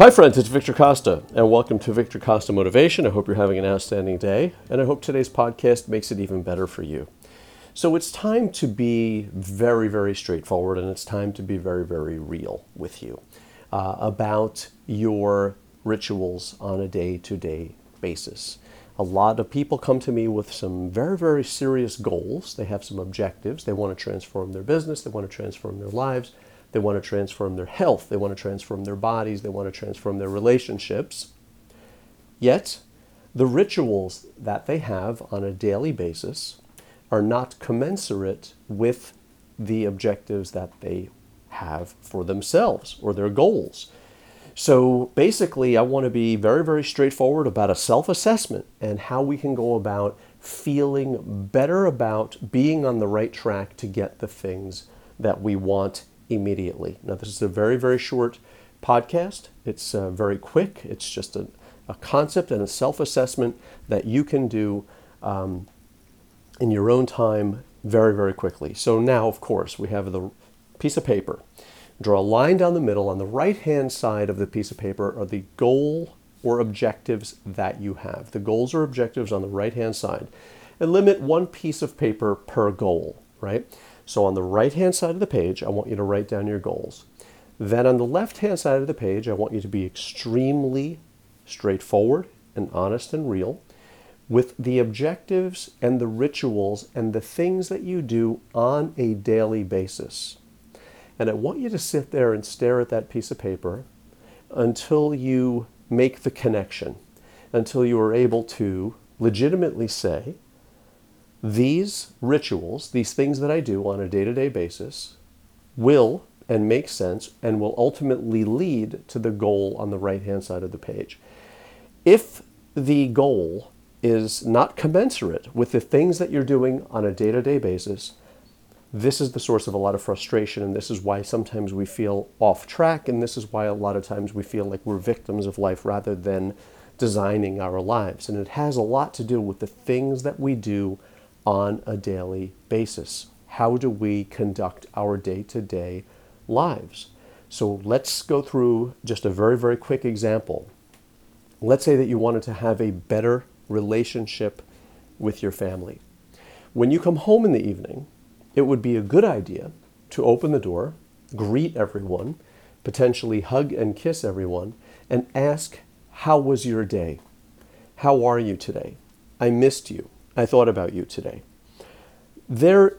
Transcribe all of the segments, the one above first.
Hi, friends, it's Victor Costa, and welcome to Victor Costa Motivation. I hope you're having an outstanding day, and I hope today's podcast makes it even better for you. So, it's time to be very, very straightforward, and it's time to be very, very real with you uh, about your rituals on a day to day basis. A lot of people come to me with some very, very serious goals. They have some objectives. They want to transform their business, they want to transform their lives they want to transform their health. They want to transform their bodies. They want to transform their relationships. Yet, the rituals that they have on a daily basis are not commensurate with the objectives that they have for themselves or their goals. So basically, I want to be very, very straightforward about a self assessment and how we can go about feeling better about being on the right track to get the things that we want immediately. Now, this is a very, very short podcast. It's uh, very quick. It's just a, a concept and a self assessment that you can do um, in your own time very, very quickly. So, now, of course, we have the piece of paper. Draw a line down the middle. On the right hand side of the piece of paper are the goal or objectives that you have. The goals or objectives on the right hand side. And limit one piece of paper per goal, right? So on the right hand side of the page, I want you to write down your goals. Then on the left hand side of the page, I want you to be extremely straightforward and honest and real with the objectives and the rituals and the things that you do on a daily basis. And I want you to sit there and stare at that piece of paper until you make the connection, until you are able to legitimately say, these rituals, these things that I do on a day to day basis, will and make sense and will ultimately lead to the goal on the right hand side of the page. If the goal is not commensurate with the things that you're doing on a day to day basis, this is the source of a lot of frustration, and this is why sometimes we feel off track, and this is why a lot of times we feel like we're victims of life rather than designing our lives. And it has a lot to do with the things that we do on a daily basis. How do we conduct our day to day lives? So let's go through just a very, very quick example. Let's say that you wanted to have a better relationship with your family. When you come home in the evening, it would be a good idea to open the door, greet everyone, potentially hug and kiss everyone, and ask, How was your day? How are you today? I missed you. I thought about you today. There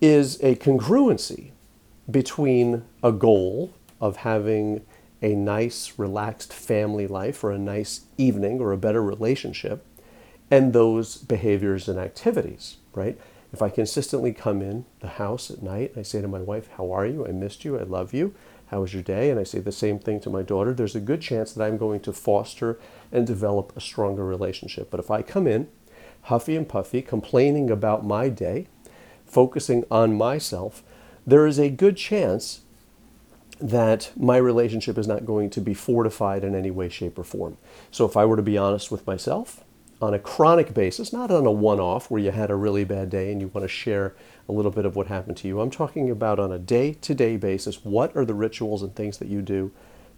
is a congruency between a goal of having a nice, relaxed family life or a nice evening or a better relationship and those behaviors and activities, right? If I consistently come in the house at night, and I say to my wife, How are you? I missed you. I love you. How was your day? And I say the same thing to my daughter. There's a good chance that I'm going to foster and develop a stronger relationship. But if I come in huffy and puffy, complaining about my day, focusing on myself, there is a good chance that my relationship is not going to be fortified in any way, shape, or form. So if I were to be honest with myself, on a chronic basis, not on a one off where you had a really bad day and you want to share a little bit of what happened to you. I'm talking about on a day to day basis. What are the rituals and things that you do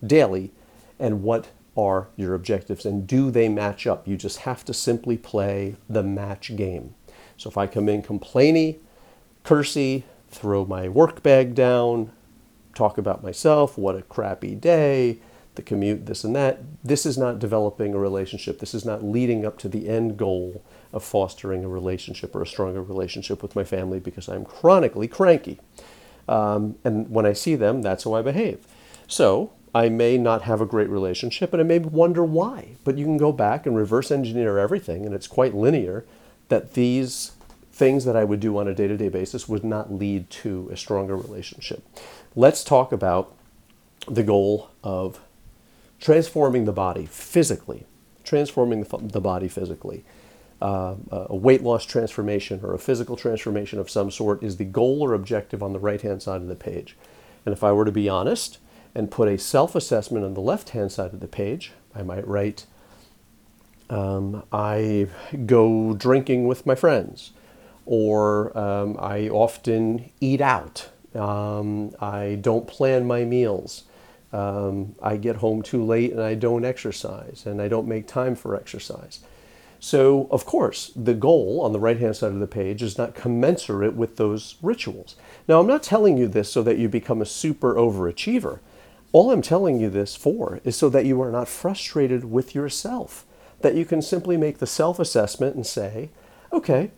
daily, and what are your objectives and do they match up? You just have to simply play the match game. So if I come in complainy, cursy, throw my work bag down, talk about myself, what a crappy day, the commute, this and that, this is not developing a relationship. This is not leading up to the end goal of fostering a relationship or a stronger relationship with my family because I'm chronically cranky. Um, and when I see them, that's how I behave. So I may not have a great relationship and I may wonder why. But you can go back and reverse engineer everything, and it's quite linear that these things that I would do on a day to day basis would not lead to a stronger relationship. Let's talk about the goal of transforming the body physically, transforming the body physically. Uh, a weight loss transformation or a physical transformation of some sort is the goal or objective on the right hand side of the page. And if I were to be honest, and put a self assessment on the left hand side of the page. I might write, um, I go drinking with my friends, or um, I often eat out. Um, I don't plan my meals. Um, I get home too late and I don't exercise and I don't make time for exercise. So, of course, the goal on the right hand side of the page is not commensurate with those rituals. Now, I'm not telling you this so that you become a super overachiever. All I'm telling you this for is so that you are not frustrated with yourself, that you can simply make the self assessment and say, okay,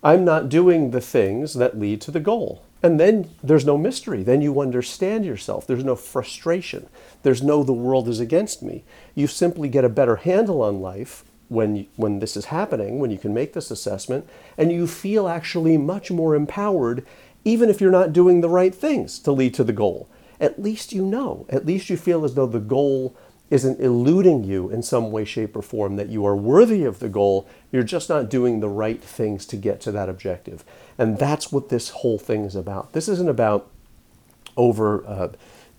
I'm not doing the things that lead to the goal. And then there's no mystery. Then you understand yourself. There's no frustration. There's no the world is against me. You simply get a better handle on life when when this is happening, when you can make this assessment, and you feel actually much more empowered even if you're not doing the right things to lead to the goal. At least you know. At least you feel as though the goal isn't eluding you in some way, shape, or form, that you are worthy of the goal. You're just not doing the right things to get to that objective. And that's what this whole thing is about. This isn't about over. Uh,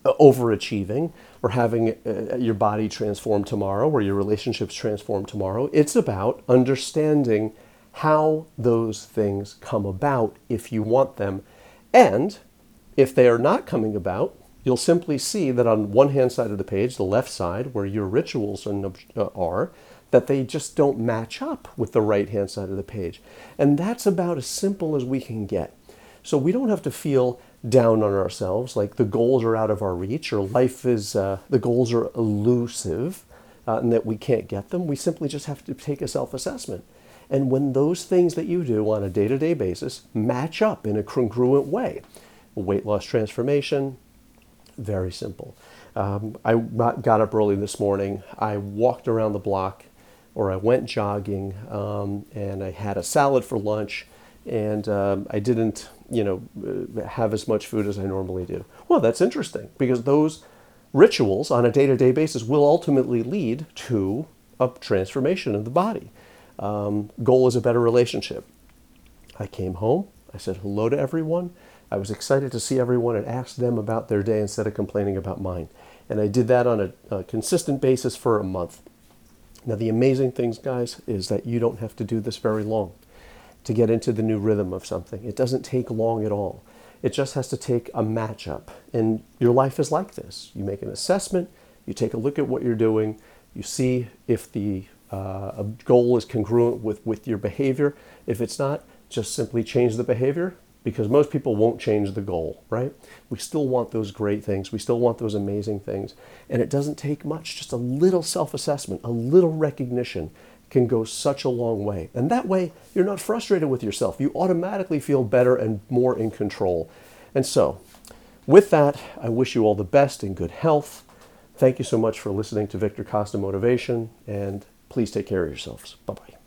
overachieving or having uh, your body transform tomorrow or your relationships transform tomorrow. It's about understanding how those things come about if you want them. And if they are not coming about, you'll simply see that on one hand side of the page, the left side, where your rituals are, that they just don't match up with the right hand side of the page. And that's about as simple as we can get. So we don't have to feel down on ourselves, like the goals are out of our reach or life is, uh, the goals are elusive uh, and that we can't get them. We simply just have to take a self assessment. And when those things that you do on a day to day basis match up in a congruent way, weight loss transformation, very simple. Um, I got up early this morning. I walked around the block or I went jogging um, and I had a salad for lunch and um, I didn't, you know, uh, have as much food as I normally do. Well, that's interesting because those rituals on a day-to-day basis will ultimately lead to a transformation of the body. Um, goal is a better relationship. I came home. I said hello to everyone. I was excited to see everyone and ask them about their day instead of complaining about mine. And I did that on a, a consistent basis for a month. Now, the amazing things, guys, is that you don't have to do this very long to get into the new rhythm of something. It doesn't take long at all. It just has to take a matchup. And your life is like this. You make an assessment, you take a look at what you're doing, you see if the uh, goal is congruent with, with your behavior. If it's not, just simply change the behavior because most people won't change the goal, right? We still want those great things. We still want those amazing things. And it doesn't take much, just a little self assessment, a little recognition can go such a long way. And that way, you're not frustrated with yourself. You automatically feel better and more in control. And so, with that, I wish you all the best and good health. Thank you so much for listening to Victor Costa Motivation, and please take care of yourselves. Bye bye.